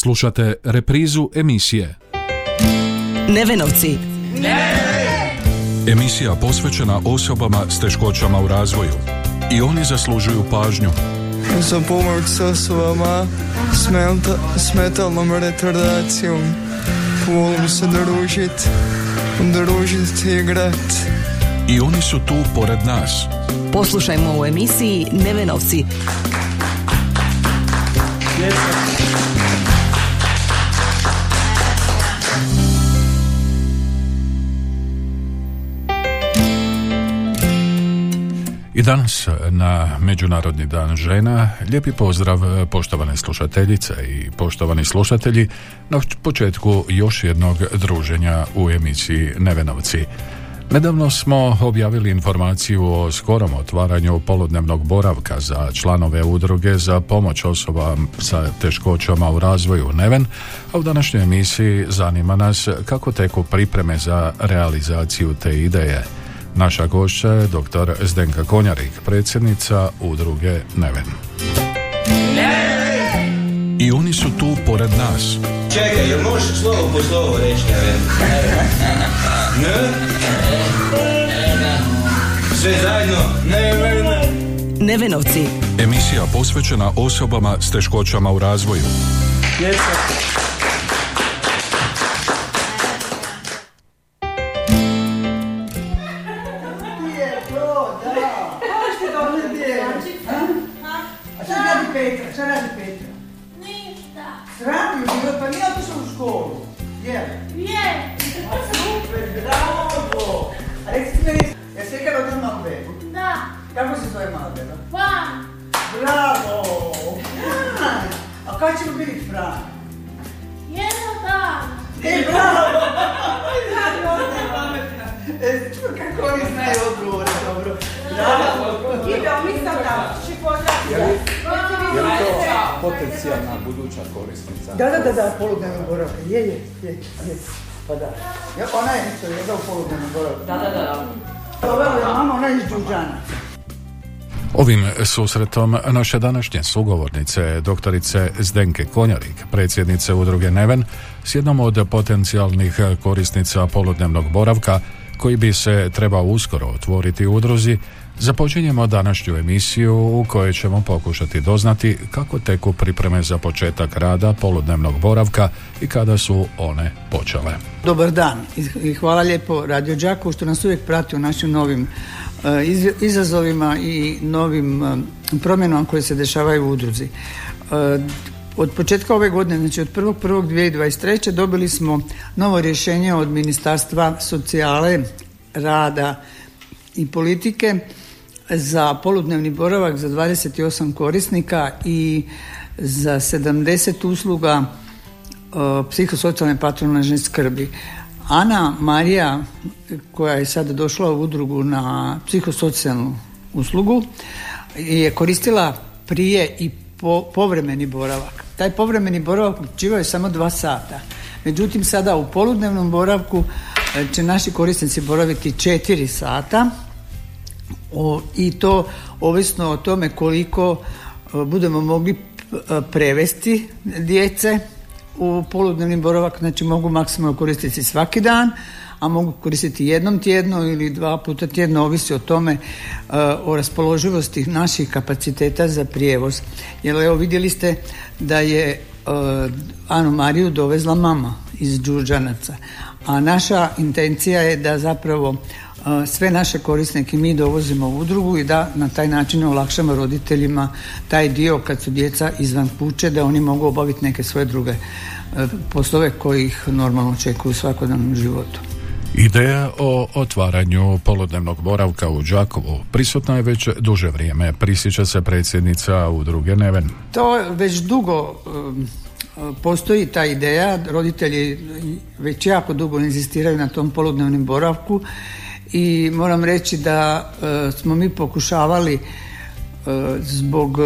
Slušate reprizu emisije Nevenovci. Emisija posvećena osobama s teškoćama u razvoju. I oni zaslužuju pažnju. za pomoć s osobama s, menta, s metalnom retardacijom. Volim se družit, družit i igrat. I oni su tu pored nas. Poslušajmo u emisiji Nevenovci. I danas na Međunarodni dan žena lijepi pozdrav poštovane slušateljice i poštovani slušatelji na početku još jednog druženja u emisiji Nevenovci. Nedavno smo objavili informaciju o skorom otvaranju poludnevnog boravka za članove udruge za pomoć osoba sa teškoćama u razvoju Neven, a u današnjoj emisiji zanima nas kako teku pripreme za realizaciju te ideje. Naša gošća je dr. Zdenka Konjarik, predsjednica udruge Neven. I oni su tu pored nas. Čekaj, jel možeš slovo po slovo reći, ne? Ne? Sve zajedno? Ne, ne, ne. Nevenovci. Emisija posvećena osobama s teškoćama u razvoju. A Srami u život, pa nije otišao u školu. Je. Je. A super, bravo. A reci ti meni, jesi ikad održao malu bebu? Da. Kako se zove mala beba? Van. Bravo. A kad ćemo biti Fran? Jedan dan. E, bravo. Bravo, ne pametna. E, čuo kako oni znaju odgovore, dobro. Idemo, mi sad da, ši pozdraviti. Je li to potencijalna buduća korisnica? Da, da, da, da, poludnevna boravka, je, je, je, je, pa da. Ja, ona je isto jedna u poludnevna boravka. Da, da, da. Dovela je mama, ona je iz Đuđana. Ovim susretom naše današnje sugovornice, doktorice Zdenke Konjarik, predsjednice udruge Neven, s jednom od potencijalnih korisnica poludnevnog boravka, koji bi se trebao uskoro otvoriti u udruzi, započinjemo današnju emisiju u kojoj ćemo pokušati doznati kako teku pripreme za početak rada poludnevnog boravka i kada su one počele. Dobar dan i hvala lijepo Radio Đakovu što nas uvijek prati u našim novim e, iz- izazovima i novim e, promjenama koje se dešavaju u udruzi. Od početka ove godine, znači od 1.1.2023. dobili smo novo rješenje od Ministarstva socijale, rada i politike za poludnevni boravak za 28 korisnika i za 70 usluga e, psihosocijalne patronažne skrbi. Ana Marija, koja je sada došla u udrugu na psihosocijalnu uslugu, je koristila prije i po, povremeni boravak. Taj povremeni boravak uključivao je samo dva sata. Međutim, sada u poludnevnom boravku e, će naši korisnici boraviti četiri sata. O, i to ovisno o tome koliko e, budemo mogli e, prevesti djece u poludnevni boravak, znači mogu maksimalno koristiti svaki dan, a mogu koristiti jednom tjedno ili dva puta tjedno, ovisi o tome e, o raspoloživosti naših kapaciteta za prijevoz. Jer evo vidjeli ste da je e, Anu Mariju dovezla mama iz Đurđanaca, a naša intencija je da zapravo e, sve naše korisnike mi dovozimo u udrugu i da na taj način olakšamo roditeljima taj dio kad su djeca izvan kuće da oni mogu obaviti neke svoje druge poslove koji ih normalno očekuju u svakodnevnom životu. Ideja o otvaranju poludnevnog boravka u Đakovu prisutna je već duže vrijeme, prisjeća se predsjednica udruge Neven. To već dugo postoji ta ideja, roditelji već jako dugo inzistiraju na tom poludnevnom boravku i moram reći da uh, smo mi pokušavali uh, zbog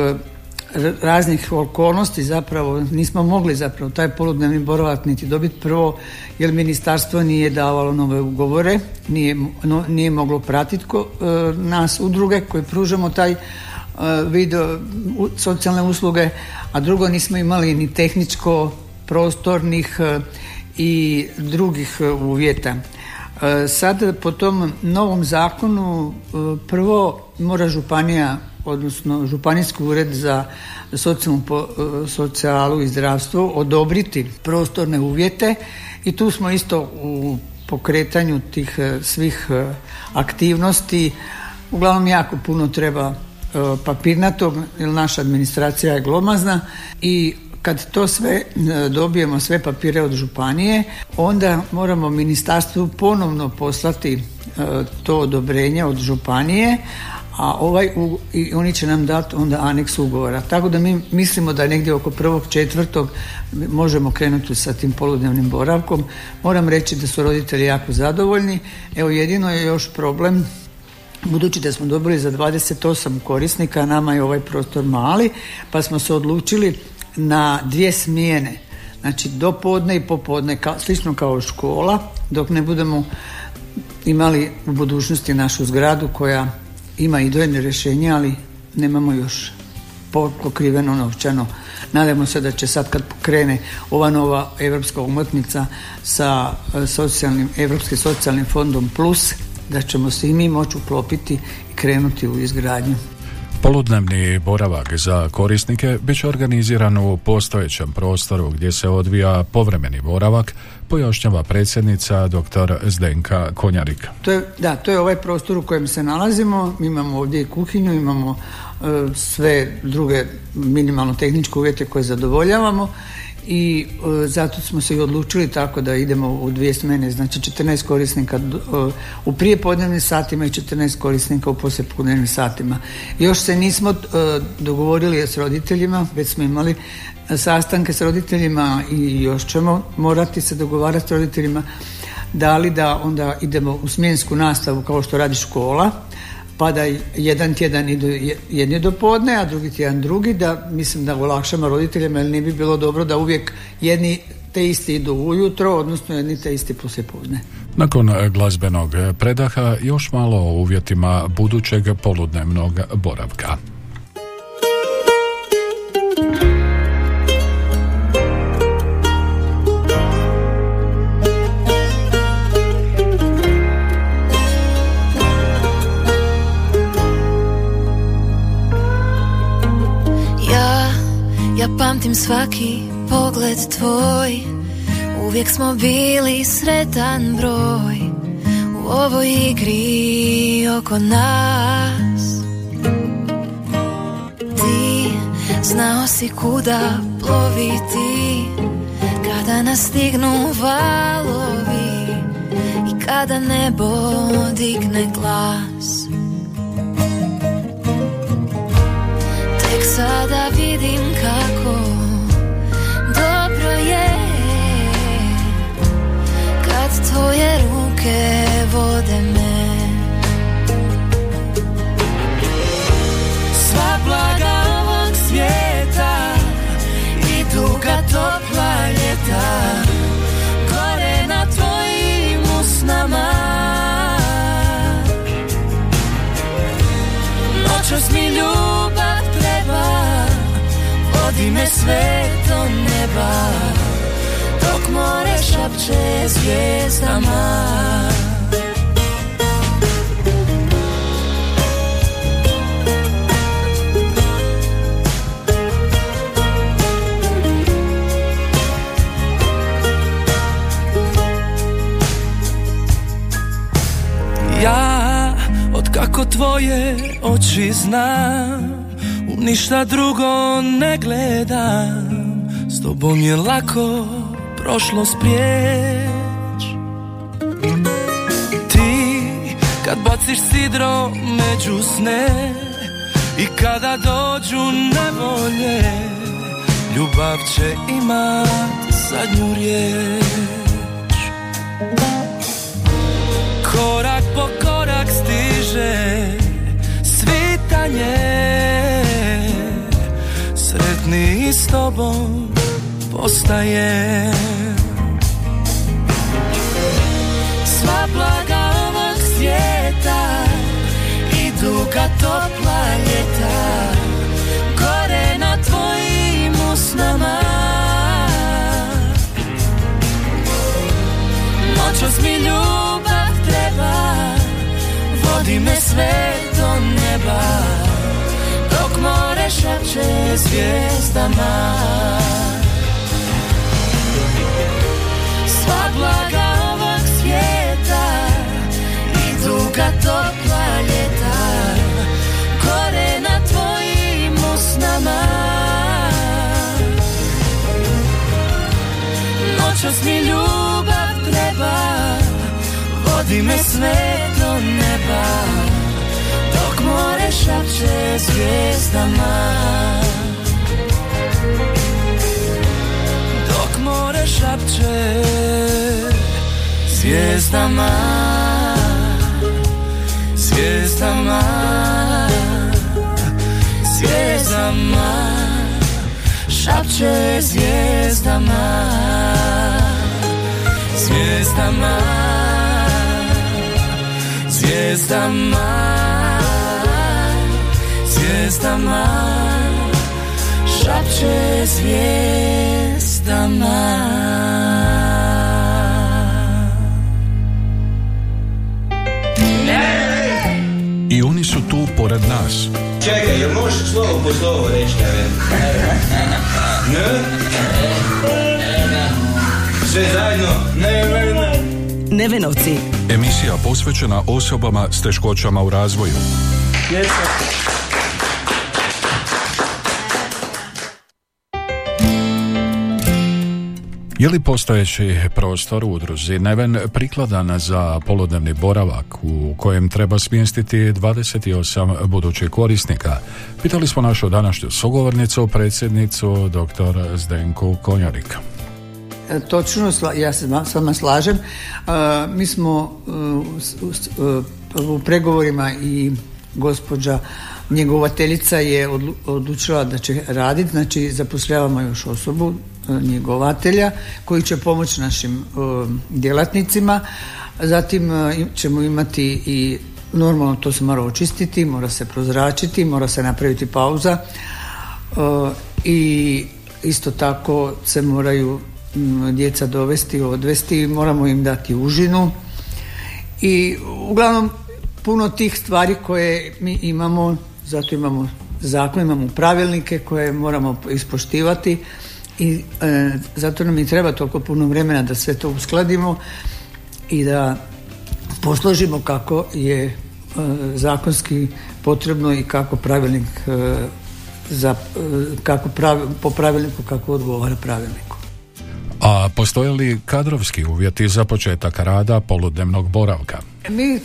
raznih okolnosti zapravo nismo mogli zapravo taj poludnevni boravak niti dobiti prvo jer ministarstvo nije davalo nove ugovore, nije, no- nije moglo pratiti ko- e, nas udruge koji pružamo taj e, vid u- socijalne usluge, a drugo nismo imali ni tehničko prostornih e, i drugih e, uvjeta. E, Sad po tom novom zakonu e, prvo mora županija odnosno županijski ured za socijalnu, e, socijalu i zdravstvo odobriti prostorne uvjete i tu smo isto u pokretanju tih e, svih e, aktivnosti. Uglavnom jako puno treba papirnatog jer naša administracija je glomazna i kad to sve dobijemo sve papire od županije onda moramo ministarstvu ponovno poslati to odobrenje od županije a ovaj i oni će nam dati onda aneks ugovora. Tako da mi mislimo da negdje oko prvog četvrtog možemo krenuti sa tim poludnevnim boravkom. Moram reći da su roditelji jako zadovoljni. Evo jedino je još problem Budući da smo dobili za 28 korisnika, nama je ovaj prostor mali, pa smo se odlučili na dvije smjene. Znači do podne i popodne, kao, slično kao škola, dok ne budemo imali u budućnosti našu zgradu koja ima idejne rješenje, ali nemamo još po- pokriveno novčano. Nadamo se da će sad kad krene ova nova europska umotnica sa e, socijalnim, Europskim socijalnim fondom plus, da ćemo se i mi moći uklopiti i krenuti u izgradnju. Poludnevni boravak za korisnike bit će organiziran u postojećem prostoru gdje se odvija povremeni boravak, pojašnjava predsjednica dr. Zdenka Konjarik. To je, da, to je ovaj prostor u kojem se nalazimo. Mi imamo ovdje i kuhinju, imamo e, sve druge minimalno tehničke uvjete koje zadovoljavamo i e, zato smo se i odlučili tako da idemo u dvije smene, znači 14 korisnika e, u prijepodnevnim satima i 14 korisnika u poslijepodnevnim satima. Još se nismo e, dogovorili s roditeljima, već smo imali sastanke s roditeljima i još ćemo morati se dogovarati s roditeljima da li da onda idemo u smjensku nastavu kao što radi škola, pa da jedan tjedan idu je- jedni do podne, a drugi tjedan drugi, da mislim da olakšamo roditeljima, jer ne bi bilo dobro da uvijek jedni te isti idu ujutro, odnosno jedni te isti poslijepodne. Nakon e, glazbenog predaha još malo o uvjetima budućeg poludnevnog boravka. Pamtim svaki pogled tvoj. Uvijek smo bili sretan broj U ovoj igri oko nas. Ti znao si kuda ploviti Kada nas stignu valovi I kada nebo digne glas. Tek sada vidim kako tvoje ruke vode me. Sva blaga ovog svijeta I duga topla ljeta Gore na tvojim usnama. Noćas mi ljubav treba Vodi me sve do neba Dok more šapće zvijezdama. Ja, od kako tvoje oči znam U ništa drugo ne gledam. S tobom je lako prošlost prijeć Ti, kad baciš sidro među sne I kada dođu nevolje Ljubav će imat zadnju riječ. Korak po korak stiže svitanje Sretni s tobom ostaje. Sva blaga ovog svijeta I ka topla ljeta Gore na tvojim usnama. Noćos mi ljubav treba Vodi me sve do neba Dok more šače zvijezdama blaga ovog svijeta I duga topla ljeta. Gore na tvojim usnama. Noćas mi ljubav treba Vodi me sve do neba. Dok more šapće zvijezdama. Dok more šapće zvijezdama Zvijezdama Zvijezdama Šapće zvijezdama Zvijezdama Zvijezdama Zvijezdama Šapće zvijezdama pored nas. Čekaj, jel možeš slovo po slovo reći, Neven? N? Sve zajedno? Neven. Nevenovci. Emisija posvećena osobama s teškoćama u razvoju. Je li postojeći prostor u udruzi Neven prikladan za poludnevni boravak u kojem treba smjestiti 28 budućih korisnika? Pitali smo našu današnju sugovornicu, predsjednicu, dr. Zdenku Konjarik. E, Točno, ja se s vama slažem. E, Mi smo e, u pregovorima i gospođa njegovateljica je odlu- odlučila da će raditi, znači zapošljavamo još osobu e, njegovatelja koji će pomoći našim e, djelatnicima. Zatim e, ćemo imati i normalno to se mora očistiti, mora se prozračiti, mora se napraviti pauza i isto tako se moraju djeca dovesti, odvesti, moramo im dati užinu i uglavnom puno tih stvari koje mi imamo, zato imamo zakon, imamo pravilnike koje moramo ispoštivati i e, zato nam i treba toliko puno vremena da sve to uskladimo i da posložimo kako je e, zakonski potrebno i kako pravilnik e, za, e, kako pravi- po pravilniku kako odgovara pravilniku. A postoje li kadrovski uvjeti za početak rada poludnevnog boravka? Mi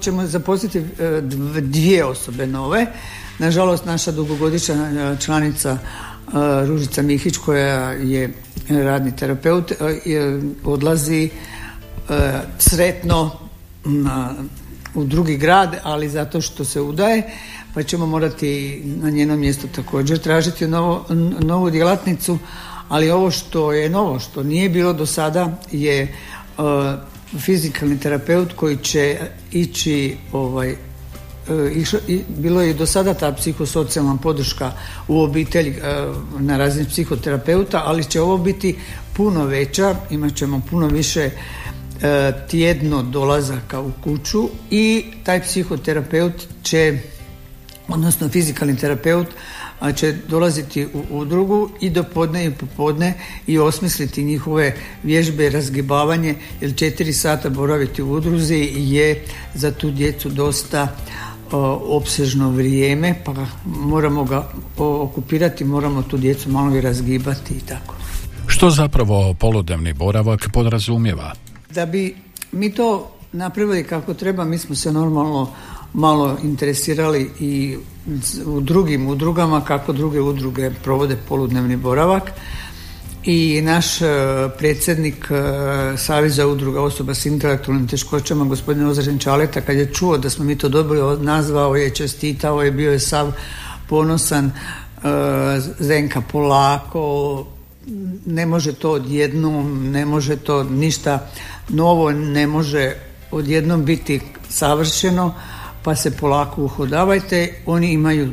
ćemo zaposliti e, dv- dvije osobe nove. Nažalost, naša dugogodišnja e, članica e, Ružica Mihić koja je radni terapeut odlazi sretno na, u drugi grad, ali zato što se udaje, pa ćemo morati na njeno mjesto također tražiti novo, novu djelatnicu, ali ovo što je novo, što nije bilo do sada je fizikalni terapeut koji će ići ovaj e, išlo- bilo je i do sada ta psihosocijalna podrška u obitelji e, na razini psihoterapeuta, ali će ovo biti puno veća, imat ćemo puno više e, tjedno dolazaka u kuću i taj psihoterapeut će odnosno fizikalni terapeut a, će dolaziti u udrugu i do podne i popodne i osmisliti njihove vježbe i razgibavanje jer četiri sata boraviti u udruzi je za tu djecu dosta opsežno vrijeme pa moramo ga okupirati, moramo tu djecu malo i razgibati i tako. Što zapravo poludnevni boravak podrazumijeva? Da bi mi to napravili kako treba, mi smo se normalno malo interesirali i u drugim udrugama, kako druge udruge provode poludnevni boravak. I naš e, predsjednik e, Saveza udruga osoba s intelektualnim teškoćama, gospodin Ozren Čaleta, kad je čuo da smo mi to dobili, nazvao je, čestitao je, bio je sav ponosan, e, Zenka polako, ne može to odjednom, ne može to ništa novo, ne može odjednom biti savršeno, pa se polako uhodavajte. Oni imaju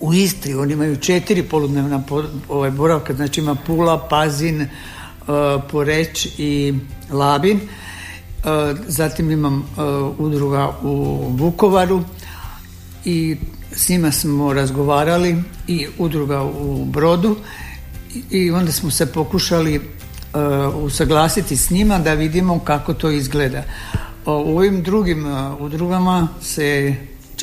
u Istri, oni imaju četiri poludnevna po- ovaj, boravka, znači ima Pula, Pazin, e, Poreć i Labin. E, zatim imam udruga u Vukovaru i s njima smo razgovarali i udruga u Brodu i onda smo se pokušali usaglasiti s njima da vidimo kako to izgleda. U ovim drugim udrugama se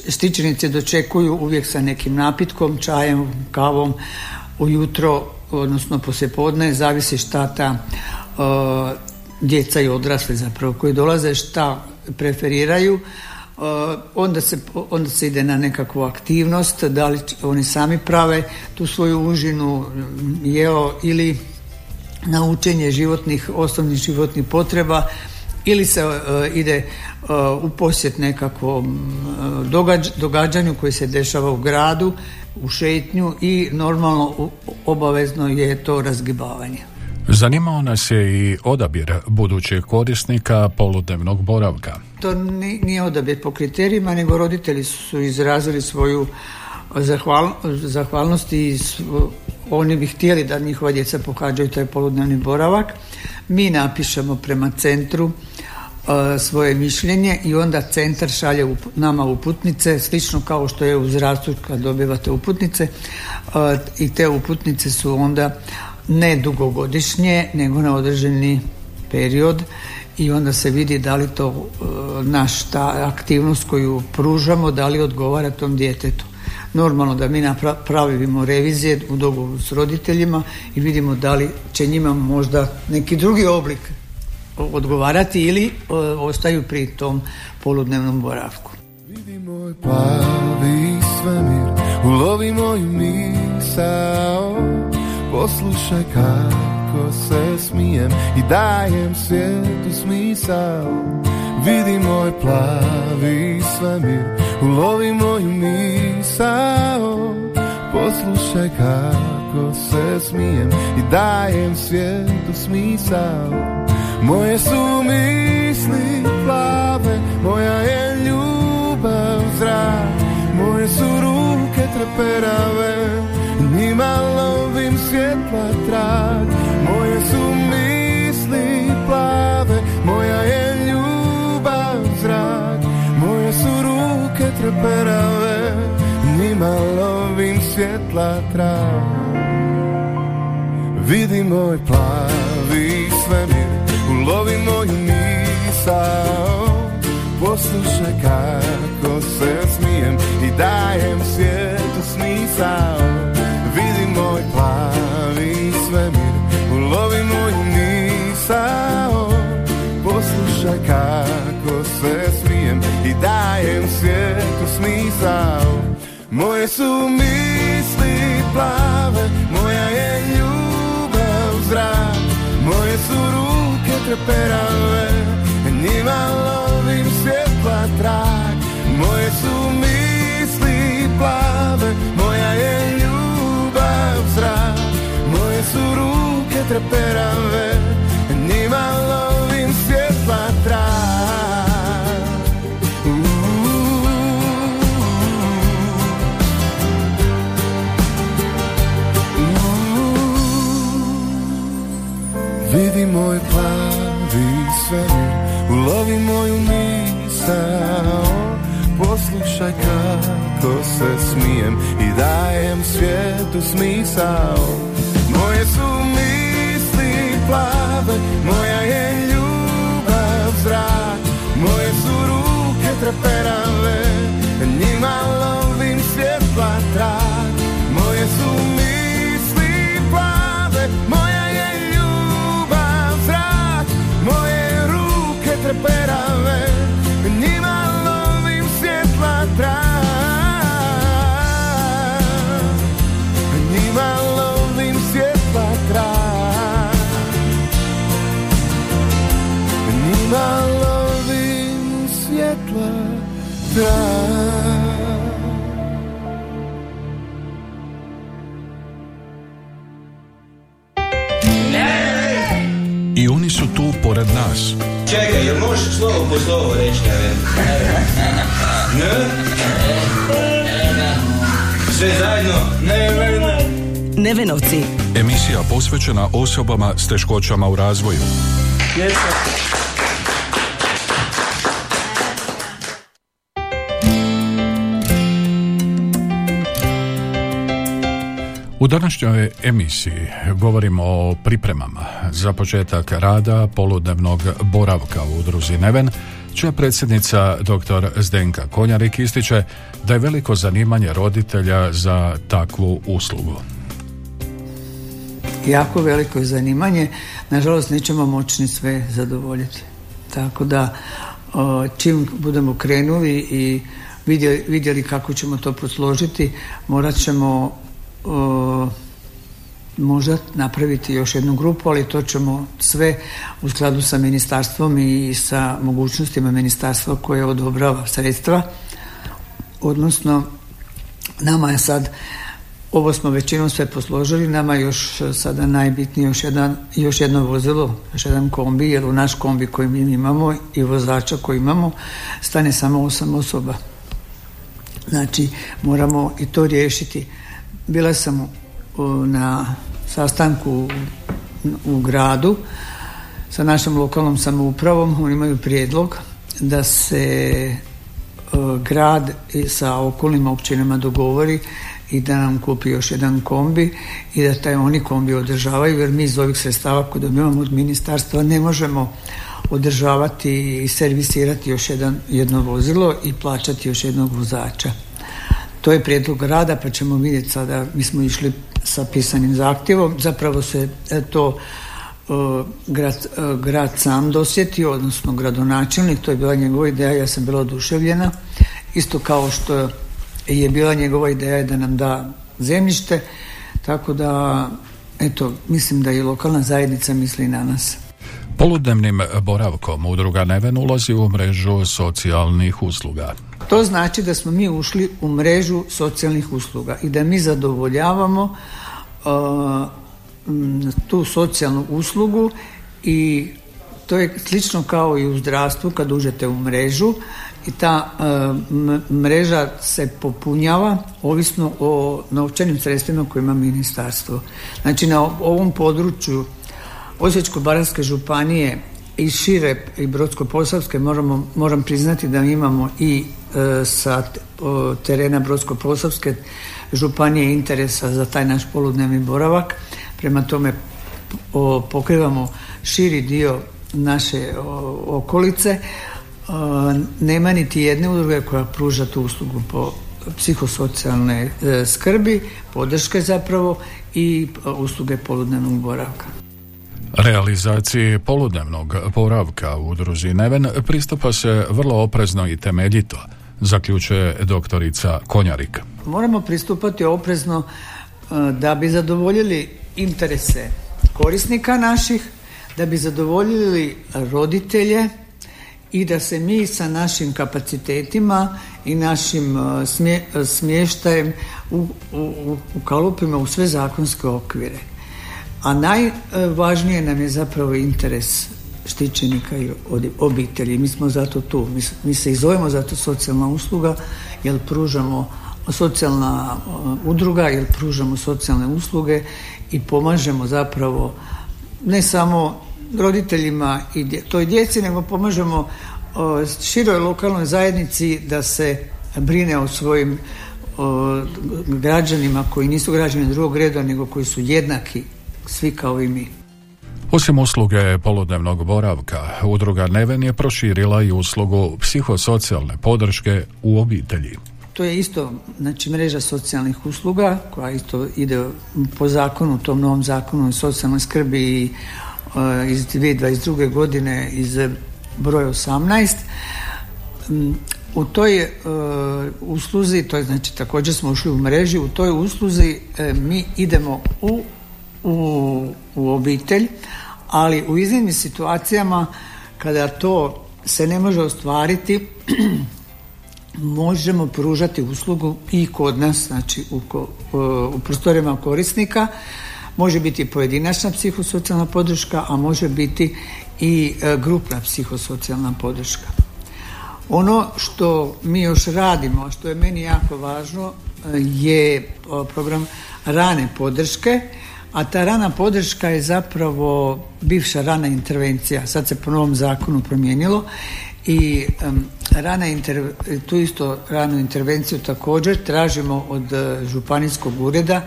štićenice dočekuju uvijek sa nekim napitkom, čajem, kavom, ujutro, odnosno poslijepodne, zavisi šta ta djeca i odrasli zapravo koji dolaze šta preferiraju. Onda se, onda se ide na nekakvu aktivnost da li oni sami prave tu svoju užinu jeo ili na učenje životnih, osnovnih životnih potreba ili se ide u posjet nekakvom događanju koji se dešava u gradu, u šetnju i normalno obavezno je to razgibavanje. Zanimao nas je i odabir budućeg korisnika poludnevnog boravka. To nije odabir po kriterijima, nego roditelji su izrazili svoju zahval, zahvalnost i oni bi htjeli da njihova djeca pohađaju taj poludnevni boravak. Mi napišemo prema centru svoje mišljenje i onda centar šalje nama uputnice, slično kao što je u zdravstvu kad dobivate uputnice i te uputnice su onda ne dugogodišnje, nego na određeni period i onda se vidi da li to naš ta aktivnost koju pružamo, da li odgovara tom djetetu. Normalno da mi napravimo revizije u dogovoru s roditeljima i vidimo da li će njima možda neki drugi oblik odgovarati ili ostaju pri tom poludnevnom boravku. Vidi moj plavi svemir, ulovi moju misao, poslušaj kako se smijem i dajem svijetu smisao. Vidi moj plavi svemir, ulovi moju misao, poslušaj kako se smijem i dajem svijetu smisao. Moje su misli plave, moja je ljubav zrak, moje su ruke treperave, njima lovim svjetla trag. Ruke treperave, njima lovim svjetla trag. Vidi moj plavi svemir, ulovi moju misao. Poslušaj kako se smijem i dajem svijetu smisao. Vidi moj plavi svemir, ulovi moju misao. Poslušaj kako se smijem dajem svijetu smisao Moje su misli plave, moja je ljubav zrak Moje su ruke treperave, njima lovim svjetla trag. Moje su misli plave, moja je ljubav zrak. Moje su ruke treperave, Vidi moj plavi svemir, ulovi moju misao Poslušaj kako se smijem i dajem svijetu smisao. Moje su misli plave, moja je ljubav zrak. Moje su ruke treperave, njima lovim svjetla trag trag I oni su tu pored nas. Čekaj, jel možeš slovo po slovo reći, ne? Ne? Sve zajedno? Ne, ne, ne. Nevenovci. Emisija posvećena osobama s teškoćama u razvoju. U današnjoj emisiji govorimo o pripremama za početak rada poludnevnog boravka u udruzi Neven, čija predsjednica dr. Zdenka Konjarik ističe da je veliko zanimanje roditelja za takvu uslugu. Jako veliko je zanimanje, nažalost nećemo moći ni sve zadovoljiti. Tako da čim budemo krenuli i vidjeli, vidjeli kako ćemo to posložiti, morat ćemo možda napraviti još jednu grupu, ali to ćemo sve u skladu sa ministarstvom i sa mogućnostima ministarstva koje odobrava sredstva. Odnosno, nama je sad, ovo smo većinom sve posložili, nama još sada najbitnije još, jedan, još jedno vozilo, još jedan kombi, jer u naš kombi koji mi imamo i vozača koji imamo, stane samo osam osoba. Znači, moramo i to riješiti. Bila sam na sastanku u gradu sa našom lokalnom samoupravom, oni imaju prijedlog da se e, grad sa okolnim općinama dogovori i da nam kupi još jedan kombi i da taj oni kombi održavaju jer mi iz ovih sredstava koje dobivamo od ministarstva ne možemo održavati i servisirati još jedan, jedno vozilo i plaćati još jednog vozača. To je prijedlog rada pa ćemo vidjeti sada, mi smo išli sa pisanim zahtjevom, zapravo se e, to e, grad, e, grad sam dosjetio, odnosno gradonačelnik, to je bila njegova ideja, ja sam bila oduševljena, isto kao što je bila njegova ideja da nam da zemljište, tako da eto, mislim da i lokalna zajednica misli na nas. Poludnevnim boravkom udruga Neven ulazi u mrežu socijalnih usluga. To znači da smo mi ušli u mrežu socijalnih usluga i da mi zadovoljavamo uh, tu socijalnu uslugu i to je slično kao i u zdravstvu kad uđete u mrežu i ta uh, mreža se popunjava ovisno o novčanim sredstvima koje ima ministarstvo. Znači na ovom području Osječko-baranjske županije i šire i Brodsko-posavske moram priznati da imamo i e, sa terena Brodsko-posavske županije interesa za taj naš poludnevni boravak. Prema tome pokrivamo širi dio naše okolice. nema niti jedne udruge koja pruža tu uslugu po psihosocijalne e, skrbi, podrške zapravo i usluge poludnevnog boravka. Realizaciji poludnevnog boravka u udruzi Neven pristupa se vrlo oprezno i temeljito, zaključuje doktorica Konjarik. Moramo pristupati oprezno e, da bi zadovoljili interese korisnika naših, da bi zadovoljili roditelje i da se mi sa našim kapacitetima i našim e, smještajem ukalupimo u sve zakonske okvire a najvažnije nam je zapravo interes štićenika i obitelji. Mi smo zato tu. Mi, se i zovemo zato socijalna usluga jer pružamo socijalna udruga jer pružamo socijalne usluge i pomažemo zapravo ne samo roditeljima i toj djeci, nego pomažemo široj lokalnoj zajednici da se brine o svojim građanima koji nisu građani drugog reda nego koji su jednaki svi kao i mi. Osim usluge poludnevnog boravka, udruga Neven je proširila i uslugu psihosocijalne podrške u obitelji. To je isto znači mreža socijalnih usluga koja isto ide po zakonu, tom novom zakonu o socijalnoj skrbi i uh, iz 2022. godine iz broja 18. Um, u toj uh, usluzi, to je znači također smo ušli u mreži, u toj usluzi uh, mi idemo u u, u obitelj, ali u iznimnim situacijama kada to se ne može ostvariti možemo pružati uslugu i kod nas, znači u, u prostorijama korisnika može biti pojedinačna psihosocijalna podrška, a može biti i e, grupna psihosocijalna podrška. Ono što mi još radimo, što je meni jako važno, e, je program rane podrške a ta rana podrška je zapravo bivša rana intervencija. Sad se po novom zakonu promijenilo i rana tu isto ranu intervenciju također tražimo od uh, županijskog ureda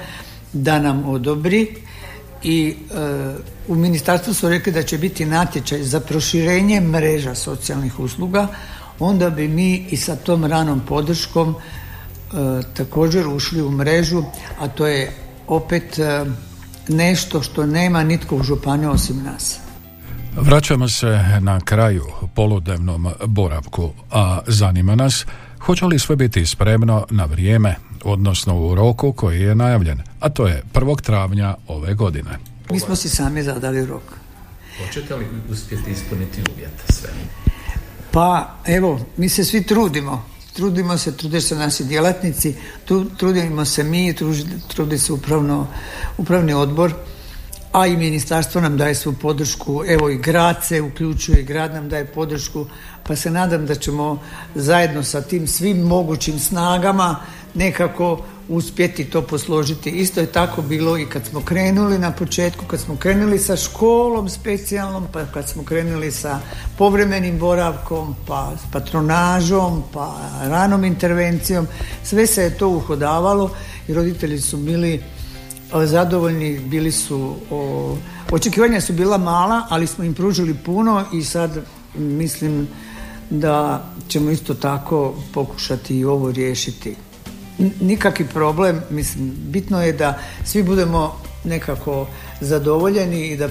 da nam odobri i e, u ministarstvu su rekli da će biti natječaj za proširenje mreža socijalnih usluga, onda bi mi i sa tom ranom podrškom e, također ušli u mrežu, a to je opet e, nešto što nema nitko u županiji osim nas. Vraćamo se na kraju poludnevnom boravku, a zanima nas hoće li sve biti spremno na vrijeme, odnosno u roku koji je najavljen, a to je 1. travnja ove godine. Mi smo si sami zadali rok. Hoćete li uspjeti ispuniti uvjete sve? Pa evo, mi se svi trudimo. Trudimo se, trude se naši djelatnici, trudimo se mi, trudi se upravno, upravni odbor, a i ministarstvo nam daje svu podršku, evo i grad se uključuje, grad nam daje podršku, pa se nadam da ćemo zajedno sa tim svim mogućim snagama nekako uspjeti to posložiti. Isto je tako bilo i kad smo krenuli na početku, kad smo krenuli sa školom specijalnom, pa kad smo krenuli sa povremenim boravkom, pa s patronažom, pa ranom intervencijom, sve se je to uhodavalo i roditelji su bili zadovoljni, bili su očekivanja su bila mala, ali smo im pružili puno i sad mislim da ćemo isto tako pokušati i ovo riješiti nikakvi problem, mislim, bitno je da svi budemo nekako zadovoljeni i da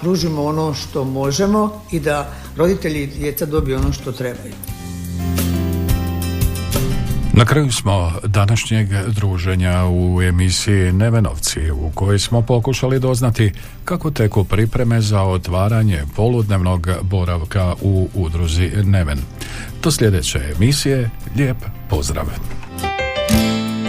pružimo ono što možemo i da roditelji i djeca dobiju ono što trebaju. Na kraju smo današnjeg druženja u emisiji Nevenovci u kojoj smo pokušali doznati kako teku pripreme za otvaranje poludnevnog boravka u udruzi Neven. Do sljedeće emisije, lijep pozdrav!